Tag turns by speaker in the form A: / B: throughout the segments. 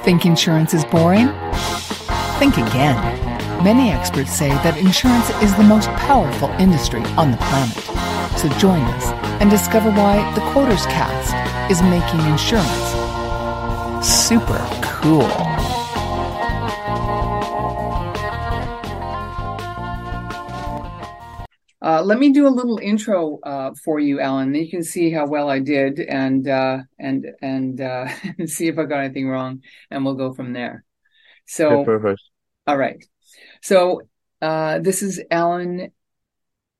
A: Think insurance is boring? Think again. Many experts say that insurance is the most powerful industry on the planet. So join us and discover why the Quoters Cast is making insurance super cool. Uh, let me do a little intro uh, for you, Allan. You can see how well I did, and uh, and and uh, see if I got anything wrong, and we'll go from there. So,
B: perfect.
A: All right. So uh, this is Allan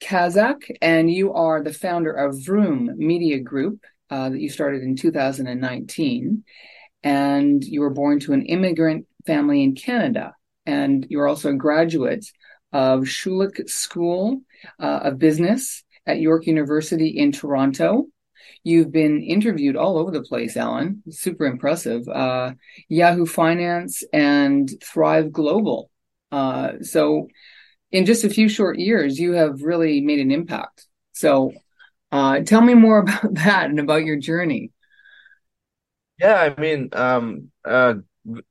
A: Khazak, and you are the founder of Vroom Media Group uh, that you started in 2019, and you were born to an immigrant family in Canada, and you're also a graduate of Schulich School uh, of Business at York University in Toronto. You've been interviewed all over the place, Allan. Super impressive. Uh, Yahoo Finance and Thrive Global. Uh, so, in just a few short years, you have really made an impact. So, uh, tell me more about that and about your journey.
B: Yeah, I mean, um, uh,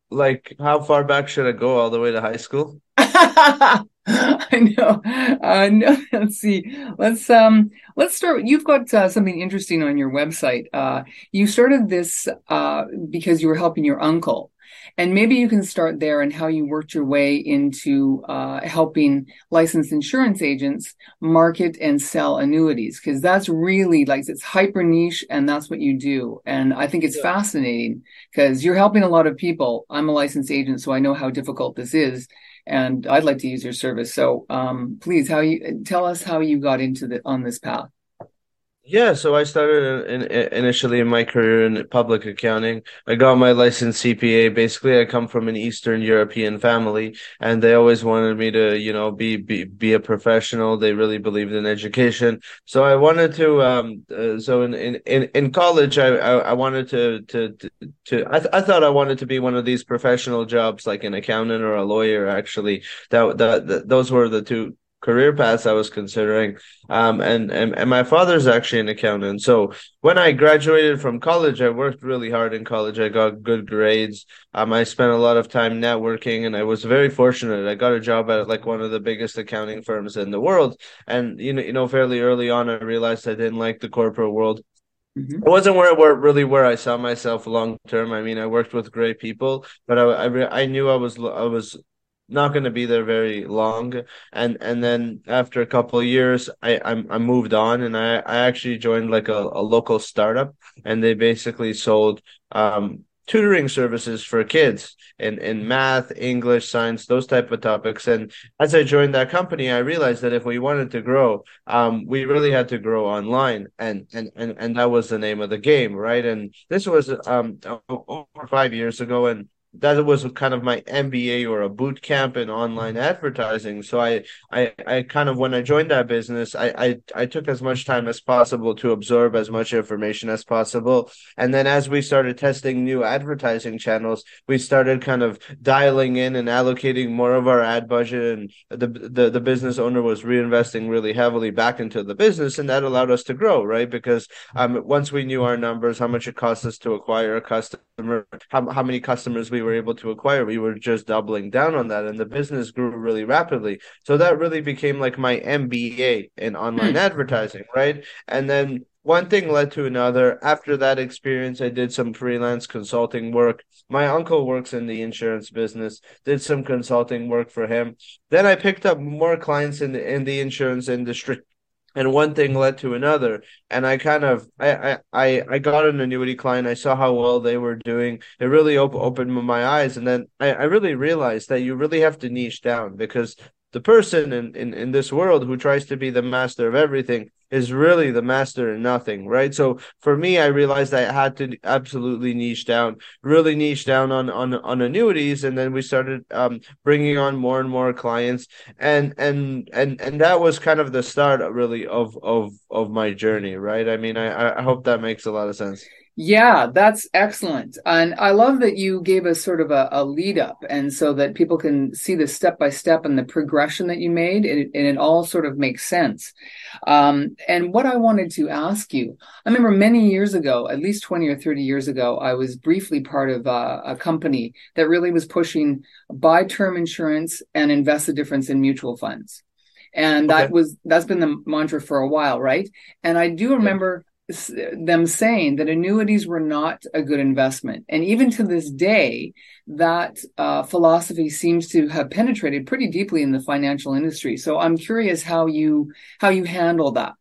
B: like how far back should I go? All the way to high school?
A: I know. Uh, no, let's see. Let's um, let's start. You've got uh, something interesting on your website. Uh, you started this uh, because you were helping your uncle, and maybe you can start there and how you worked your way into uh, helping licensed insurance agents market and sell annuities because that's really like it's hyper niche and that's what you do. And I think it's yeah. fascinating because you're helping a lot of people. I'm a licensed agent, so I know how difficult this is and I'd like to use your service. So um, please, how you tell us how you got into the on this path.
B: Yeah, so I started in, in, initially in my career in public accounting. I got my license CPA. Basically, I come from an Eastern European family, and they always wanted me to, you know, be be be a professional. They really believed in education, so I wanted to. Um, uh, so in in in college, I I, I wanted to to to, to I, th- I thought I wanted to be one of these professional jobs, like an accountant or a lawyer. Actually, that that, that those were the two career paths I was considering. Um, and, and, and my father's actually an accountant. So when I graduated from college, I worked really hard in college. I got good grades. Um, I spent a lot of time networking and I was very fortunate. I got a job at like one of the biggest accounting firms in the world. And, you know, you know, fairly early on, I realized I didn't like the corporate world. Mm-hmm. It wasn't where, where really where I saw myself long term. I mean, I worked with great people, but I I, I knew I was I was not going to be there very long. And and then after a couple years i i, I moved on and i i actually joined like a, a local startup and they basically sold um tutoring services for kids in in math english science those type of topics. And as i joined that company i realized that if we wanted to grow um we really had to grow online. And and and, and that was the name of the game right? And this was um over five years ago and that was kind of my MBA or a boot camp in online advertising. So I, I, I kind of when I joined that business, I, I, I took as much time as possible to absorb as much information as possible. And then as we started testing new advertising channels, we started kind of dialing in and allocating more of our ad budget. And the the, the business owner was reinvesting really heavily back into the business, and that allowed us to grow, right? Because um, once we knew our numbers, how much it cost us to acquire a customer, how, how many customers we were able to acquire, we were just doubling down on that, and the business grew really rapidly. So that really became like my MBA in online mm. advertising, right? And then one thing led to another. After that experience, I did some freelance consulting work. My uncle works in the insurance business, did some consulting work for him. Then I picked up more clients in the in the insurance industry and one thing led to another. And i kind of i i i got an annuity client. I saw how well they were doing. It really op- opened my eyes. And then I, I really realized that you really have to niche down because the person in, in in this world who tries to be the master of everything is really the master in nothing, right? So for me, I realized I had to absolutely niche down, really niche down on on on annuities, and then we started um, bringing on more and more clients, and and and and that was kind of the start, really, of of of my journey, right? I mean, I I hope that makes a lot of sense.
A: Yeah, that's excellent. And I love that you gave us sort of a, a lead up and so that people can see the step by step and the progression that you made and it, and it all sort of makes sense. Um, and what I wanted to ask you, I remember many years ago, at least 20 or 30 years ago, I was briefly part of a, a company that really was pushing buy term insurance and invest the difference in mutual funds. And that was, that's been the mantra for a while, right? And I do remember them saying that annuities were not a good investment. And even to this day, that uh, philosophy seems to have penetrated pretty deeply in the financial industry. So I'm curious how you how you handle that.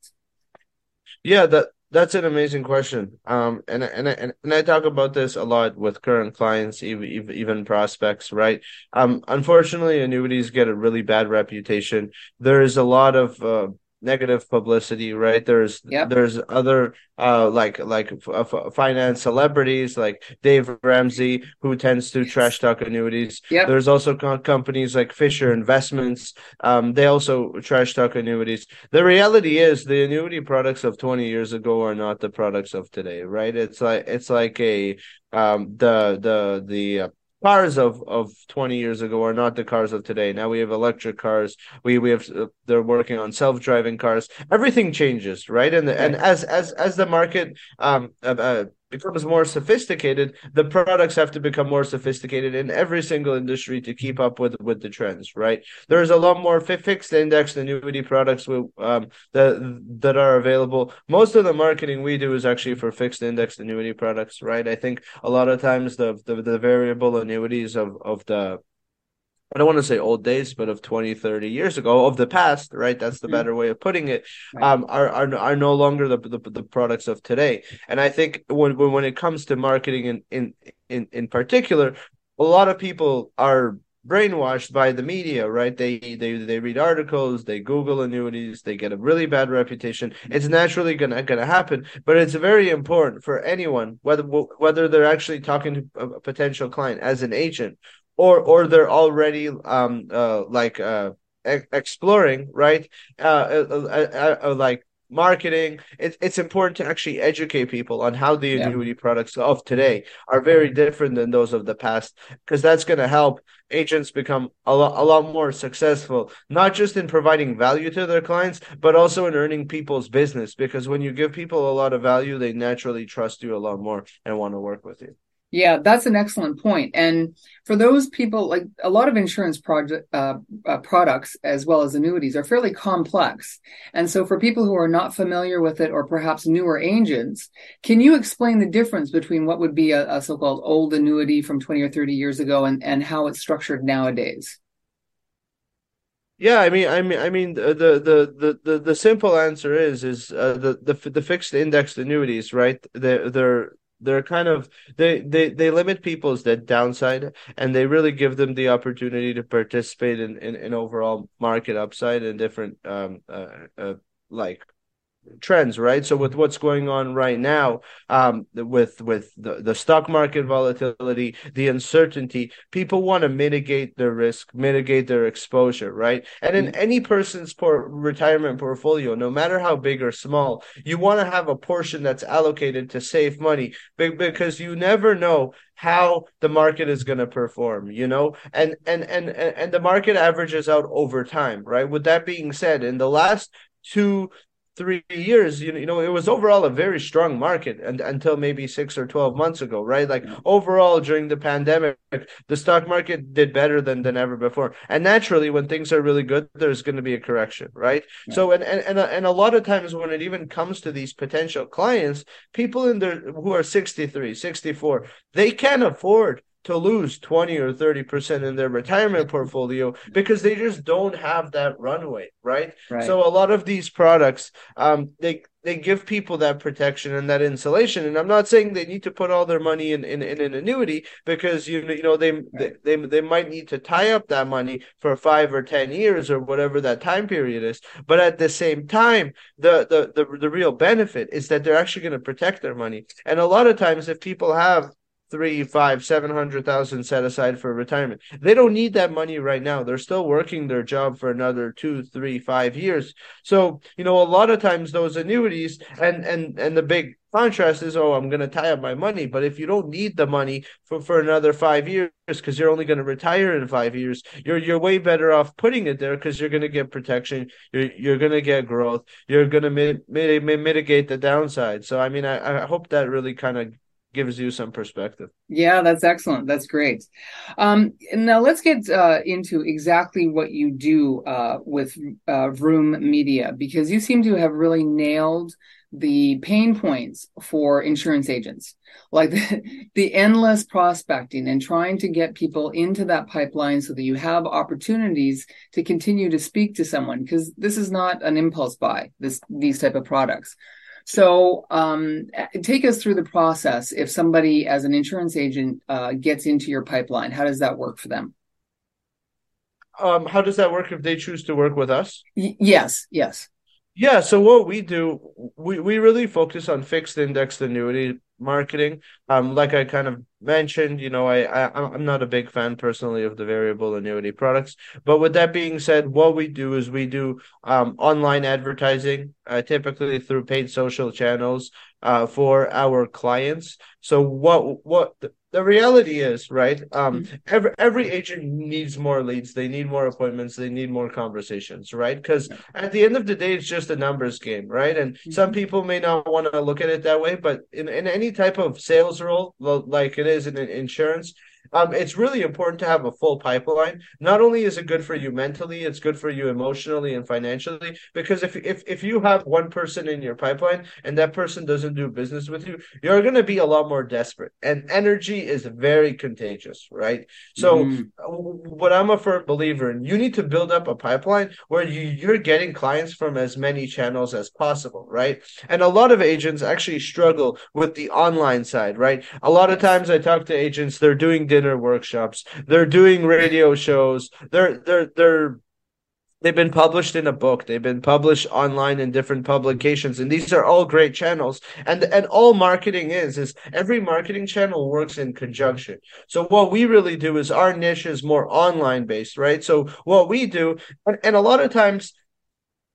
B: Yeah, that that's an amazing question. Um, and and and and I talk about this a lot with current clients, even even prospects, right? Um, unfortunately, annuities get a really bad reputation. There is a lot of uh, negative publicity right? There's yep. there's other uh like like f- f- finance celebrities like dave ramsey who tends to trash talk annuities. Yep. there's also co- companies like fisher investments um they also trash talk annuities. The reality is the annuity products of 20 years ago are not the products of today right? It's like it's like a um the the the uh, cars of of 20 years ago are not the cars of today. Now we have electric cars. We we have uh, they're working on self-driving cars. Everything changes right? And and as as as the market um uh, uh, becomes more sophisticated, the products have to become more sophisticated in every single industry to keep up with with the trends. Right? There's a lot more fixed index annuity products with, um, that that are available. Most of the marketing we do is actually for fixed index annuity products. Right? I think a lot of times the the, the variable annuities of of the I don't want to say old days, but of 20, 30 years ago, of the past, right? That's the mm-hmm. better way of putting it. Um, are, are are no longer the, the the products of today. And I think when when it comes to marketing in in in in particular, a lot of people are brainwashed by the media, right? They they they read articles, they Google annuities, they get a really bad reputation. It's naturally gonna gonna happen, but it's very important for anyone, whether whether they're actually talking to a potential client as an agent or or they're already um uh like uh e- exploring right? Uh, uh, uh, uh, like marketing. It, it's important to actually educate people on how the annuity yeah. products of today are very different than those of the past because that's going to help agents become a lot, a lot more successful not just in providing value to their clients but also in earning people's business because when you give people a lot of value they naturally trust you a lot more and want to work with you
A: yeah, that's an excellent point. And for those people, like a lot of insurance project uh, uh, products as well as annuities are fairly complex. And so for people who are not familiar with it or perhaps newer agents, can you explain the difference between what would be a, a so-called old annuity from 20 or 30 years ago and, and how it's structured nowadays?
B: Yeah, I mean, I mean, I mean, the the the the, the simple answer is is uh, the the the fixed indexed annuities, right? They're they're they're kind of they they they limit people's that downside and they really give them the opportunity to participate in in, in overall market upside and different um uh, uh like trends right? So with what's going on right now um with with the, the stock market volatility the uncertainty people want to mitigate their risk mitigate their exposure right? And in mm-hmm. any person's por- retirement portfolio no matter how big or small you want to have a portion that's allocated to save money because you never know how the market is going to perform you know? And, and and and and the market averages out over time right? With that being said in the last two three years, you know, you know, it was overall a very strong market and until maybe six or twelve months ago, right? Like overall during the pandemic, the stock market did better than than ever before. And naturally, when things are really good, there's going to be a correction, right? Yeah. So and and and a, and a lot of times when it even comes to these potential clients, people in their who are 63, 64, they can't afford to lose 20 or 30% in their retirement portfolio because they just don't have that runway right, right. so a lot of these products um they they give people that protection and that insulation. And i'm not saying they need to put all their money in in, in an annuity because you know, you know they, right. they they they might need to tie up that money for 5 or 10 years or whatever that time period is. But at the same time the the the, the real benefit is that they're actually going to protect their money. And a lot of times if people have three, five, seven hundred thousand set aside for retirement. They don't need that money right now. They're still working their job for another two, three, five years. So, you know, a lot of times those annuities and and and the big contrast is, oh, I'm going to tie up my money. But if you don't need the money for, for another five years because you're only going to retire in five years, you're you're way better off putting it there because you're going to get protection. You're you're going to get growth. You're going to mit, mit, mitigate the downside. So I mean, I, I hope that really kind of gives you some perspective.
A: Yeah, that's excellent. That's great. Um, now let's get uh, into exactly what you do uh, with uh, Vroom Media because you seem to have really nailed the pain points for insurance agents, like the, the endless prospecting and trying to get people into that pipeline so that you have opportunities to continue to speak to someone because this is not an impulse buy. This these type of products. So, um, take us through the process. If somebody, as an insurance agent, uh, gets into your pipeline, how does that work for them?
B: Um, how does that work if they choose to work with us?
A: Y- yes, yes.
B: Yeah, so what we do, we, we really focus on fixed indexed annuity marketing. Um, like I kind of mentioned, you know, I, I I'm not a big fan personally of the variable annuity products. But with that being said, what we do is we do um online advertising, uh, typically through paid social channels, uh, for our clients. So what what the reality is right um mm-hmm. every every agent needs more leads. They need more appointments. They need more conversations right? Because at the end of the day it's just a numbers game right? And mm-hmm. some people may not want to look at it that way but in, in any type of sales role like it is in insurance um, it's really important to have a full pipeline. Not only is it good for you mentally, it's good for you emotionally and financially. Because if if if you have one person in your pipeline and that person doesn't do business with you, you're going to be a lot more desperate. And energy is very contagious, right? So, mm. what I'm a firm believer in, you need to build up a pipeline where you you're getting clients from as many channels as possible, right? And a lot of agents actually struggle with the online side, right? A lot of times I talk to agents, they're doing dinner workshops. They're doing radio shows. They're they're they're they've been published in a book. They've been published online in different publications. And these are all great channels. And and all marketing is is every marketing channel works in conjunction. So what we really do is our niche is more online based right? So what we do and, and a lot of times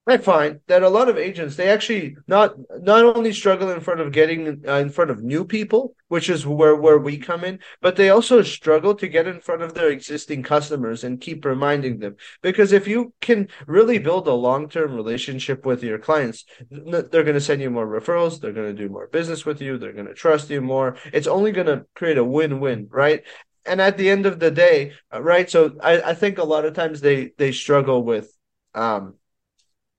B: I find that a lot of agents they actually not not only struggle in front of getting uh, in front of new people, which is where where we come in, but they also struggle to get in front of their existing customers and keep reminding them. Because if you can really build a long term relationship with your clients, they're going to send you more referrals, they're going to do more business with you, they're going to trust you more. It's only going to create a win win, right? And at the end of the day, uh, right? So I, I think a lot of times they they struggle with um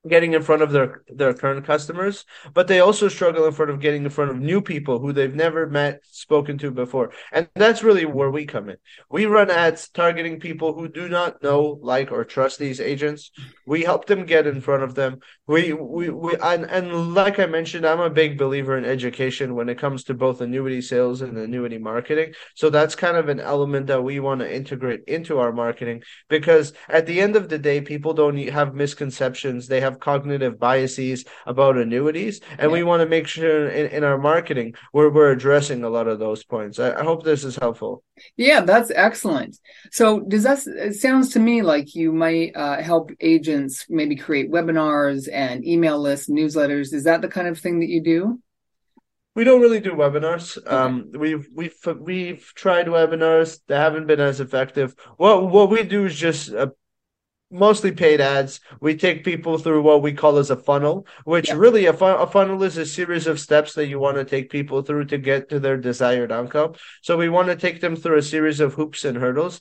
B: getting in front of their their current customers but they also struggle in front of getting in front of new people who they've never met spoken to before. And that's really where we come in. We run ads targeting people who do not know like or trust these agents. We help them get in front of them. We we, we and, and like i mentioned i'm a big believer in education when it comes to both annuity sales and annuity marketing. So that's kind of an element that we want to integrate into our marketing because at the end of the day people don't have misconceptions. They have have cognitive biases about annuities, and yeah. we want to make sure in, in our marketing we're, we're addressing a lot of those points. I, I hope this is helpful.
A: Yeah, that's excellent. So, does that it sounds to me like you might uh, help agents maybe create webinars and email lists, newsletters? Is that the kind of thing that you do?
B: We don't really do webinars. Okay. Um, we've we've we've tried webinars; they haven't been as effective. What what we do is just uh, mostly paid ads. We take people through what we call as a funnel, which yeah. really a, fun- a funnel is a series of steps that you want to take people through to get to their desired outcome. So we want to take them through a series of hoops and hurdles.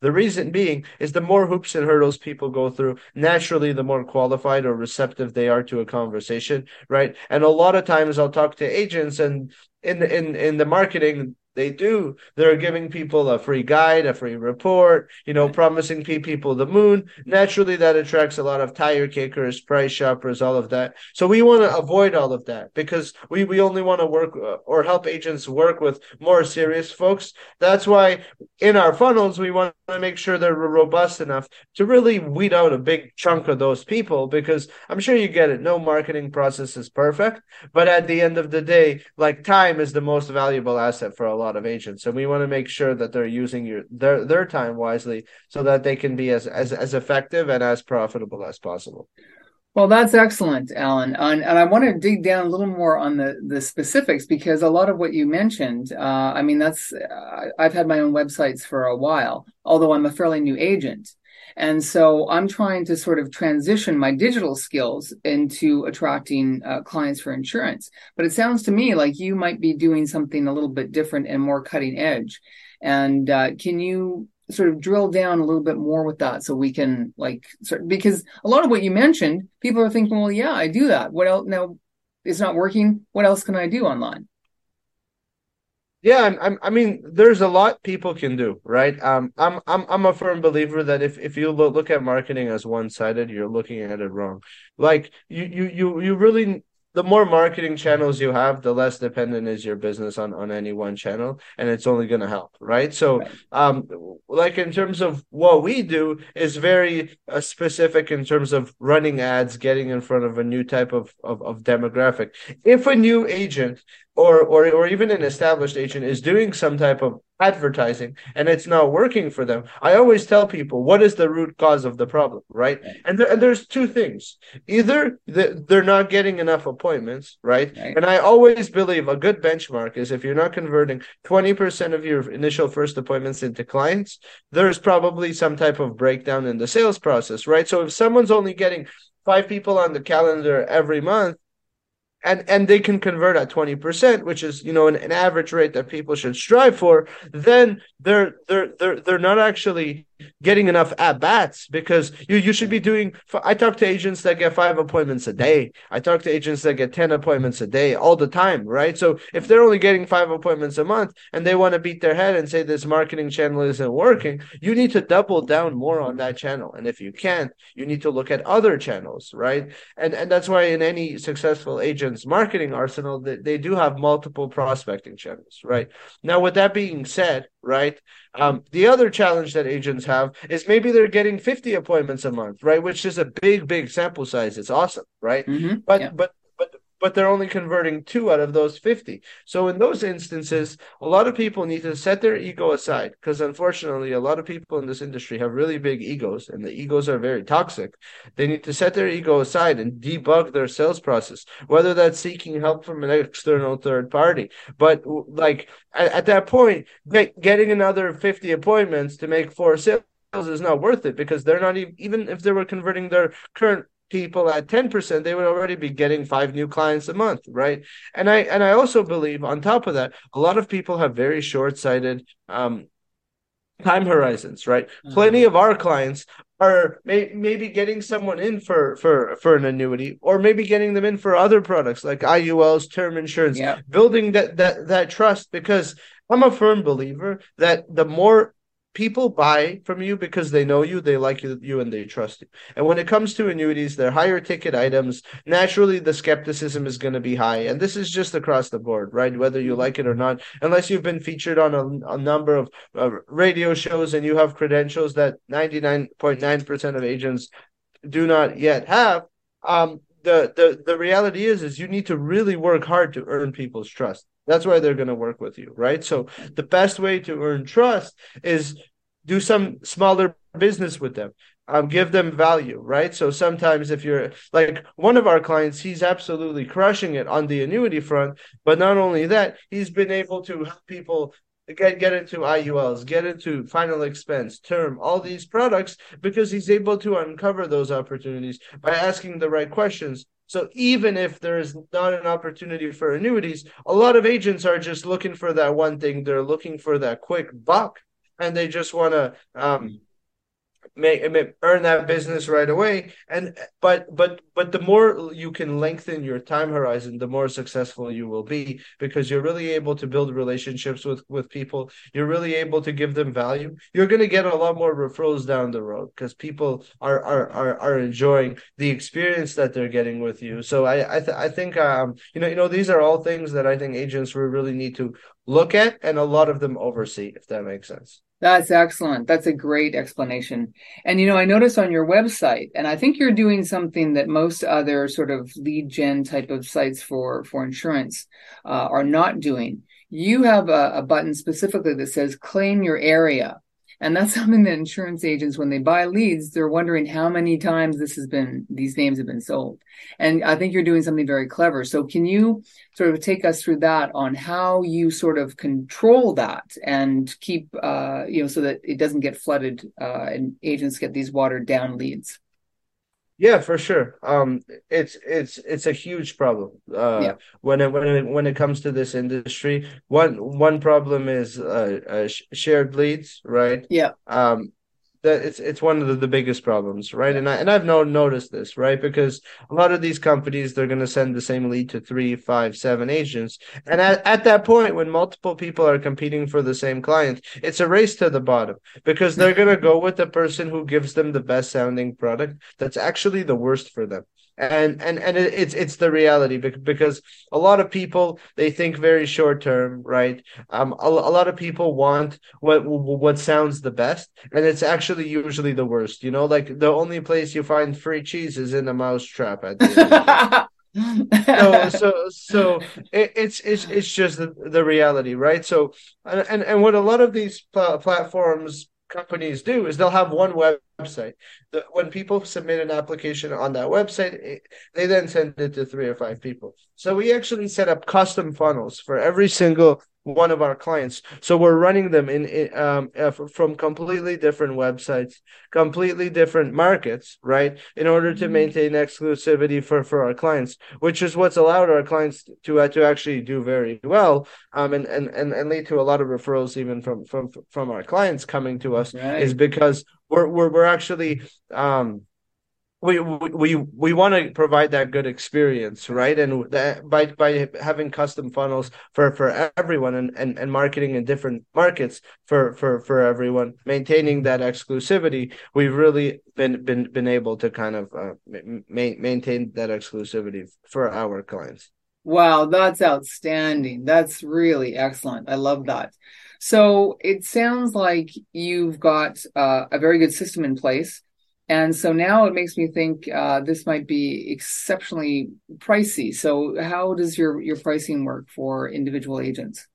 B: The reason being is the more hoops and hurdles people go through, naturally, the more qualified or receptive they are to a conversation, right? And a lot of times I'll talk to agents and in in in the marketing they do. They're giving people a free guide, a free report, you know, promising people the moon. Naturally, that attracts a lot of tire kickers, price shoppers, all of that. So we want to avoid all of that because we, we only want to work uh, or help agents work with more serious folks. That's why in our funnels, we want to make sure they're robust enough to really weed out a big chunk of those people because I'm sure you get it. No marketing process is perfect, but at the end of the day, like time is the most valuable asset for a lot lot of agents and we want to make sure that they're using your their their time wisely so that they can be as as, as effective and as profitable as possible
A: Well, that's excellent, Allan. And, and, I want to dig down a little more on the, the specifics because a lot of what you mentioned, uh, I mean, that's, I've had my own websites for a while, although I'm a fairly new agent. And so I'm trying to sort of transition my digital skills into attracting uh, clients for insurance. But it sounds to me like you might be doing something a little bit different and more cutting edge. And uh, can you sort of drill down a little bit more with that so we can like sort because a lot of what you mentioned people are thinking well yeah i do that what else now it's not working what else can i do online
B: yeah I'm, i mean there's a lot people can do right? Um i'm i'm, I'm a firm believer that if, if you look at marketing as one-sided you're looking at it wrong. Like you you you, you really the more marketing channels you have, the less dependent is your business on on any one channel, and it's only going to help, right? So, right. um, like in terms of what we do is very uh, specific in terms of running ads, getting in front of a new type of, of of demographic. If a new agent or or or even an established agent is doing some type of advertising and it's not working for them. I always tell people what is the root cause of the problem right, right. And, there, and there's two things. Either they're not getting enough appointments right? right. And i always believe a good benchmark is if you're not converting 20% of your initial first appointments into clients there's probably some type of breakdown in the sales process right? So if someone's only getting five people on the calendar every month and and they can convert at 20% which is you know an, an average rate that people should strive for then they're they're they're they're not actually getting enough at bats because you you should be doing. I talk to agents that get five appointments a day. I talk to agents that get ten appointments a day all the time, right? So if they're only getting five appointments a month and they want to beat their head and say this marketing channel isn't working, you need to double down more on that channel. And if you can't, you need to look at other channels, right? And and that's why in any successful agent's marketing arsenal, they, they do have multiple prospecting channels, right? Now, with that being said, right? Um, the other challenge that agents have is maybe they're getting 50 appointments a month, right? Which is a big, big sample size. It's awesome, right? Mm-hmm. But yeah. but but they're only converting two out of those 50. So in those instances, a lot of people need to set their ego aside because unfortunately, a lot of people in this industry have really big egos and the egos are very toxic. They need to set their ego aside and debug their sales process, whether that's seeking help from an external third party. But like at, at that point, get, getting another 50 appointments to make four sales is not worth it because they're not even, even if they were converting their current people at 10%, they would already be getting five new clients a month, right? And I and I also believe on top of that, a lot of people have very short-sighted um, time horizons, right? Mm-hmm. Plenty of our clients are may, maybe getting someone in for for for an annuity or maybe getting them in for other products like IULs, term insurance, yep. building that that that trust because I'm a firm believer that the more people buy from you because they know you, they like you, you, and they trust you. And when it comes to annuities, they're higher ticket items. Naturally, the skepticism is going to be high, and this is just across the board, right? Whether you like it or not, unless you've been featured on a, a number of uh, radio shows and you have credentials that ninety nine point nine percent of agents do not yet have. Um, the, the the reality is is you need to really work hard to earn people's trust that's why they're going to work with you, right? So the best way to earn trust is do some smaller business with them. Um, give them value, right? So sometimes if you're like one of our clients, he's absolutely crushing it on the annuity front. But not only that, he's been able to help people get get into IULs, get into final expense, term, all these products because he's able to uncover those opportunities by asking the right questions so even if there is not an opportunity for annuities, a lot of agents are just looking for that one thing. They're looking for that quick buck, and they just want to um, make, earn that business right away. And but but but the more you can lengthen your time horizon the more successful you will be because you're really able to build relationships with with people. You're really able to give them value. You're going to get a lot more referrals down the road because people are, are are are enjoying the experience that they're getting with you. So i i, th- I think um you know you know these are all things that i think agents really need to look at and a lot of them oversee if that makes sense
A: that's excellent. That's a great explanation. And you know, I noticed on your website, and I think you're doing something that most other sort of lead gen type of sites for for insurance uh, are not doing. You have a, a button specifically that says "Claim Your Area." And that's something that insurance agents, when they buy leads, they're wondering how many times this has been, these names have been sold. And I think you're doing something very clever. So can you sort of take us through that on how you sort of control that and keep, uh, you know, so that it doesn't get flooded uh, and agents get these watered down leads?
B: Yeah, for sure. Um, it's it's it's a huge problem. Uh, yeah. when it when it when it comes to this industry, one one problem is uh, uh shared leads, right?
A: Yeah.
B: Um, that it's it's one of the, the biggest problems, right? And I and I've no, noticed this, right? Because a lot of these companies they're going to send the same lead to three, five, seven agents, and at, at that point, when multiple people are competing for the same client, it's a race to the bottom because they're going to go with the person who gives them the best sounding product that's actually the worst for them and and and it's it's the reality because a lot of people they think very short term right? Um a, a lot of people want what what sounds the best and it's actually usually the worst you know? Like the only place you find free cheese is in a mousetrap at the so so so it, it's it's it's just the, the reality right? So and and what a lot of these pl- platforms companies do is they'll have one website. The, when people submit an application on that website, it, they then send it to three or five people. So we actually set up custom funnels for every single one of our clients. So we're running them in, in um, uh, from completely different websites, completely different markets, right? In order to mm-hmm. maintain exclusivity for, for our clients, which is what's allowed our clients to uh, to actually do very well, um, and, and and and lead to a lot of referrals even from from from our clients coming to us right. is because we're we're we're actually um we we we want to provide that good experience right? And that by by having custom funnels for for everyone and and, and marketing in different markets for for for everyone maintaining that exclusivity we've really been been been able to kind of uh, ma- maintain that exclusivity for our clients.
A: Wow that's outstanding. That's really excellent. I love that so it sounds like you've got uh, a very good system in place and so now it makes me think uh, this might be exceptionally pricey. So how does your your pricing work for individual agents?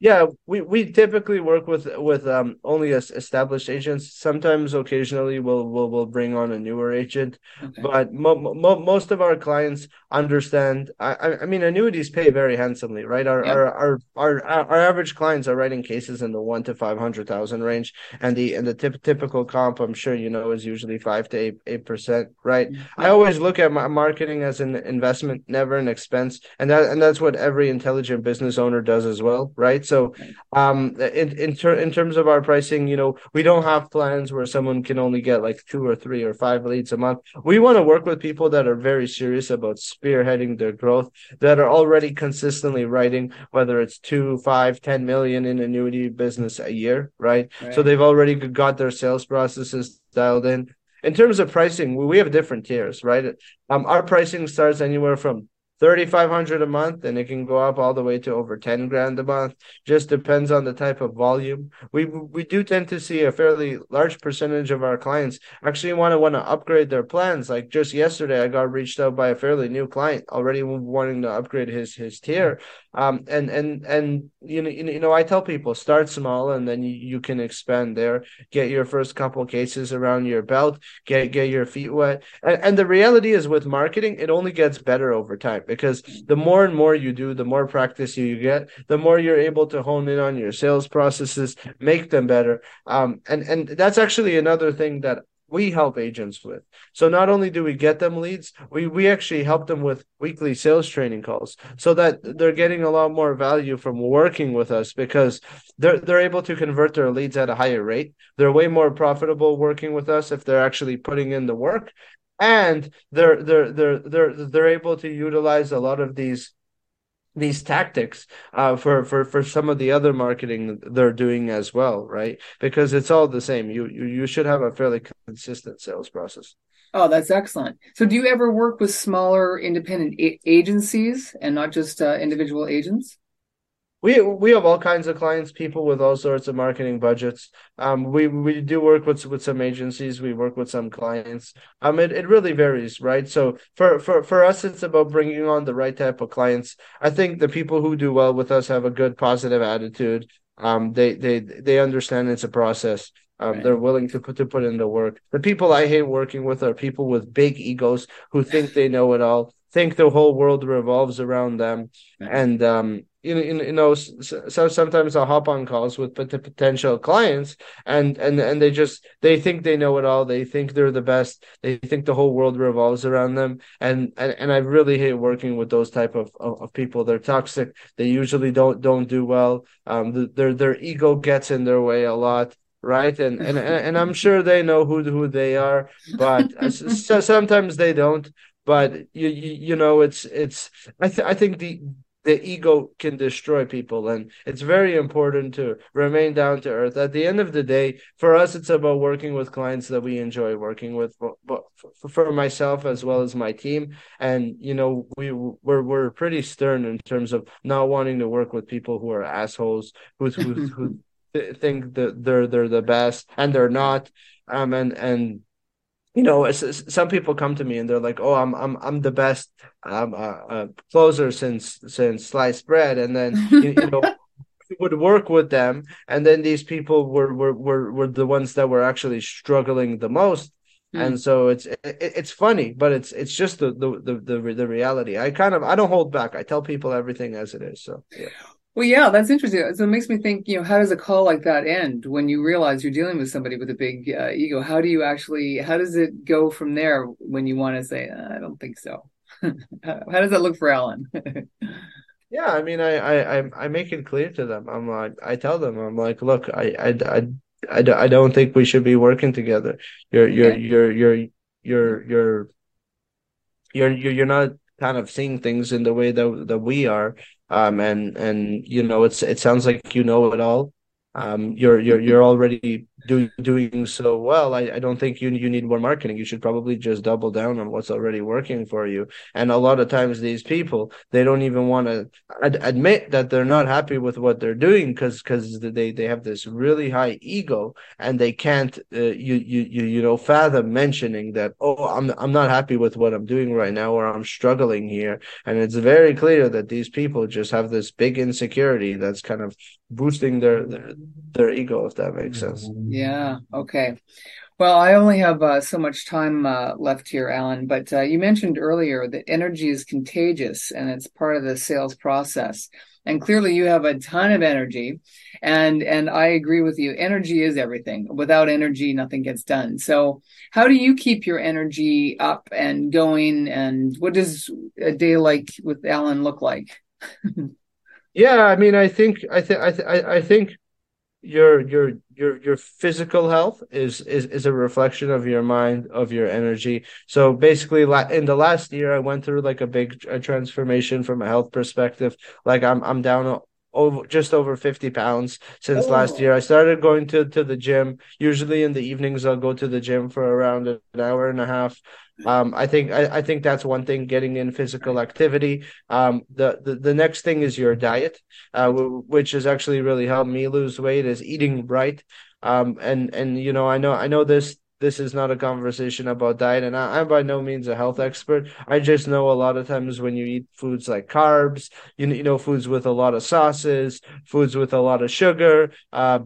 B: Yeah, we, we typically work with with um, only established agents. Sometimes, occasionally, we'll we'll, we'll bring on a newer agent, okay. but mo- mo- most of our clients understand. I I mean, annuities pay very handsomely, right? Our, our, our our our average clients are writing cases in the one to five hundred thousand range, and the and the tip, typical comp, I'm sure you know, is usually five to eight eight percent, right? Yep. I always look at my marketing as an investment, never an expense, and that and that's what every intelligent business owner does as well, right? So so, um, in in, ter- in terms of our pricing, you know, we don't have plans where someone can only get like two or three or five leads a month. We want to work with people that are very serious about spearheading their growth, that are already consistently writing, whether it's two, five, ten million in annuity business a year, right? right. So they've already got their sales processes dialed in. In terms of pricing, we have different tiers, right? Um, our pricing starts anywhere from 3500 a month and it can go up all the way to over 10 grand a month just depends on the type of volume we we do tend to see a fairly large percentage of our clients actually want to want to upgrade their plans like just yesterday i got reached out by a fairly new client already wanting to upgrade his his tier um, and and and you know you know I tell people start small and then you, you can expand there. Get your first couple cases around your belt. Get get your feet wet. And, and the reality is with marketing, it only gets better over time because the more and more you do, the more practice you get, the more you're able to hone in on your sales processes, make them better. Um, and and that's actually another thing that we help agents with. So not only do we get them leads, we we actually help them with weekly sales training calls so that they're getting a lot more value from working with us because they're they're able to convert their leads at a higher rate. They're way more profitable working with us if they're actually putting in the work and they're they're they're they're they're able to utilize a lot of these these tactics uh, for for for some of the other marketing they're doing as well, right? Because it's all the same. You you you should have a fairly consistent sales process.
A: Oh, that's excellent. So, do you ever work with smaller independent a- agencies and not just uh, individual agents?
B: We we have all kinds of clients, people with all sorts of marketing budgets. Um, we we do work with with some agencies. We work with some clients. Um, it, it really varies, right? So for for for us, it's about bringing on the right type of clients. I think the people who do well with us have a good positive attitude. Um, they they they understand it's a process. Um, right. They're willing to put to put in the work. The people I hate working with are people with big egos who think they know it all, think the whole world revolves around them, right. and um, you know, you know, so sometimes I'll hop on calls with potential clients, and and and they just they think they know it all. They think they're the best. They think the whole world revolves around them, and and, and I really hate working with those type of, of, of people. They're toxic. They usually don't don't do well. Um, their their ego gets in their way a lot right? And and and I'm sure they know who who they are, but so sometimes they don't. But you, you you know it's it's I th- I think the the ego can destroy people. And it's very important to remain down to earth. At the end of the day for us it's about working with clients that we enjoy working with but for myself as well as my team. And you know we we're, we're pretty stern in terms of not wanting to work with people who are assholes who who, who think that they're they're the best and they're not. Um and and you know, some people come to me and they're like, "Oh, I'm I'm I'm the best um, uh, uh, closer since since sliced bread," and then you, you know. would work with them and then these people were were were, were the ones that were actually struggling the most mm. and so it's it, it's funny but it's it's just the, the the the the reality i kind of i don't hold back i tell people everything as it is so yeah
A: well, yeah, that's interesting. So it makes me think, you know, how does a call like that end when you realize you're dealing with somebody with a big uh, ego? How do you actually, how does it go from there when you want to say, uh, I don't think so? how does that look for Allan?
B: yeah, I mean, I, I, I make it clear to them. I'm like, I tell them, I'm like, look, I, I, I, I, I don't think we should be working together. You're, you're, okay. you're, you're, you're, you're, you're, you're, you're not kind of seeing things in the way that that we are um, and and you know it's it sounds like you know it all. Um, you're you're you're already do, doing so well, I, I don't think you you need more marketing. You should probably just double down on what's already working for you. And a lot of times, these people they don't even want to ad- admit that they're not happy with what they're doing because because they they have this really high ego and they can't uh, you you you you know fathom mentioning that oh I'm I'm not happy with what I'm doing right now or I'm struggling here. And it's very clear that these people just have this big insecurity that's kind of boosting their their, their ego if that makes sense.
A: Yeah. Okay. Well, I only have uh, so much time uh, left here, Allan, but uh, you mentioned earlier that energy is contagious and it's part of the sales process. And clearly you have a ton of energy and, and I agree with you. Energy is everything. Without energy, nothing gets done. So how do you keep your energy up and going? And what does a day like with Allan look like?
B: yeah. I mean, I think, I think, I, th- I think your your your your physical health is is is a reflection of your mind of your energy. So basically in the last year i went through like a big a transformation from a health perspective. Like i'm i'm down over just over 50 pounds since oh. last year. I started going to to the gym. Usually in the evenings i'll go to the gym for around an hour and a half um, I think I, I think that's one thing. Getting in physical activity. Um, the, the the next thing is your diet, uh, w- which has actually really helped me lose weight. Is eating right. Um, and and you know I know I know this this is not a conversation about diet and I, am by no means a health expert. I just know a lot of times when you eat foods like carbs you, you know foods with a lot of sauces foods with a lot of sugar uh,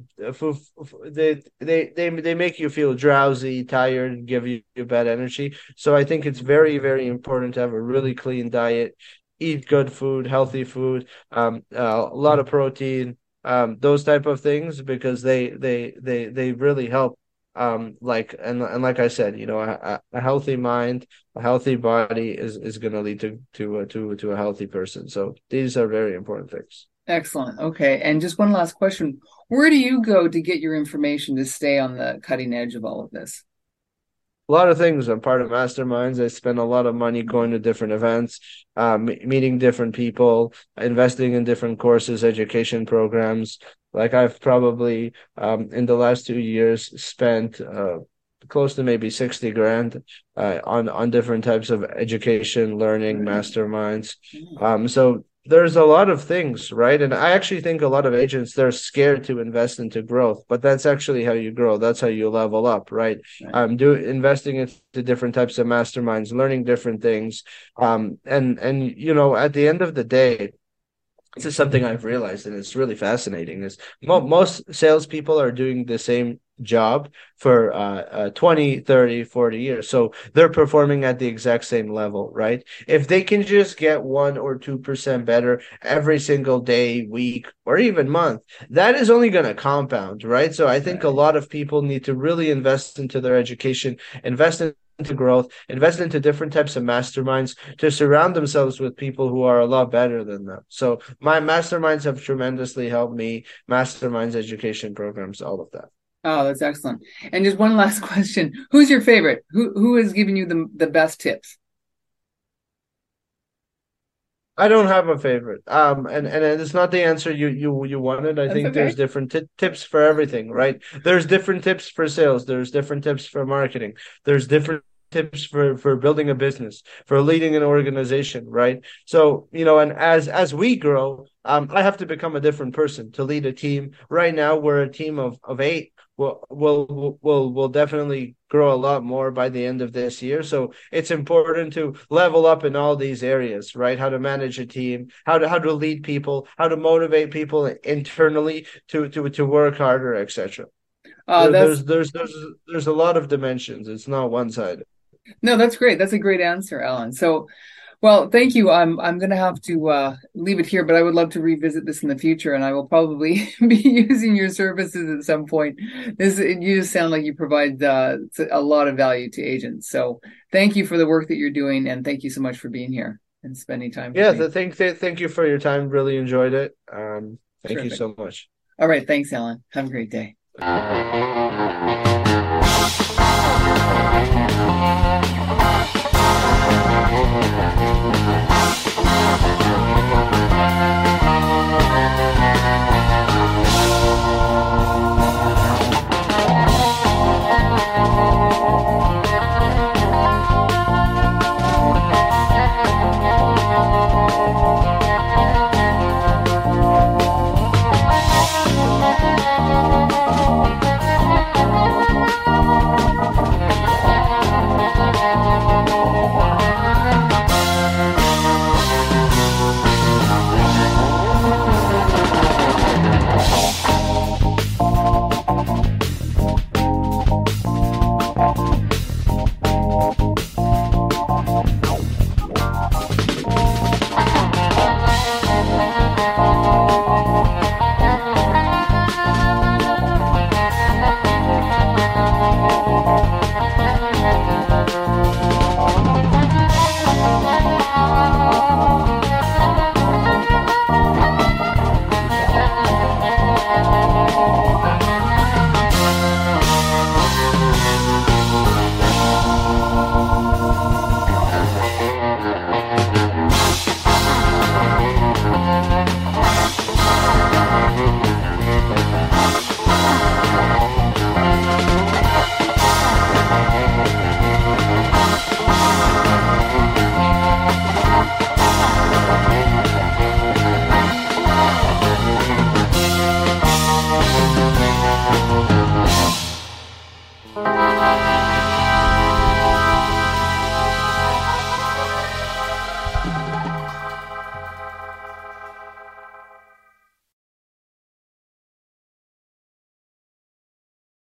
B: they, they they they make you feel drowsy tired give you, you bad energy. So i think it's very very important to have a really clean diet eat good food healthy food um, uh, a lot of protein um, those type of things because they they they they really help um like and and like i said you know a, a healthy mind a healthy body is is going to lead to to to to a healthy person. So these are very important things.
A: Excellent. Okay. And just one last question. Where do you go to get your information to stay on the cutting edge of all of this
B: a lot of things. I'm part of masterminds. I spend a lot of money going to different events, um, meeting different people, investing in different courses, education programs. Like I've probably um, in the last two years spent uh, close to maybe 60 grand uh, on on different types of education learning masterminds um so there's a lot of things right? And i actually think a lot of agents they're scared to invest into growth but that's actually how you grow. That's how you level up right, right. um do investing into different types of masterminds learning different things. Um and and you know at the end of the day this is something I've realized, and it's really fascinating. Is mo- most salespeople are doing the same job for uh, uh, 20 30 40 years. So they're performing at the exact same level right? If they can just get 1 or 2% better every single day week or even month that is only going to compound right? So i think a lot of people need to really invest into their education invest in into growth, invest into different types of masterminds to surround themselves with people who are a lot better than them. So my masterminds have tremendously helped me, masterminds, education programs, all of that.
A: Oh, that's excellent. And just one last question. Who's your favorite? Who who has given you the the best tips?
B: I don't have a favorite. Um, and and it's not the answer you you you wanted. I That's think okay. there's different t- tips for everything, right? There's different tips for sales. There's different tips for marketing. There's different tips for for building a business, for leading an organization, right? So you know, and as as we grow, um, I have to become a different person to lead a team. Right now, we're a team of of eight will will will will definitely grow a lot more by the end of this year. So it's important to level up in all these areas, right? How to manage a team, how to how to lead people, how to motivate people internally to to to work harder, etc. Uh, there's there's there's there's a lot of dimensions. It's not one sided.
A: No, that's great. That's a great answer, Allan. So well, thank you. I'm I'm going to have to uh, leave it here, but I would love to revisit this in the future, and I will probably be using your services at some point. This you just sound like you provide uh, a lot of value to agents. So thank you for the work that you're doing, and thank you so much for being here and spending time.
B: Yeah, thank thank you for your time. Really enjoyed it. Um, thank Terrific. you so much.
A: All right, thanks, Allan. Have a great day. Thank you.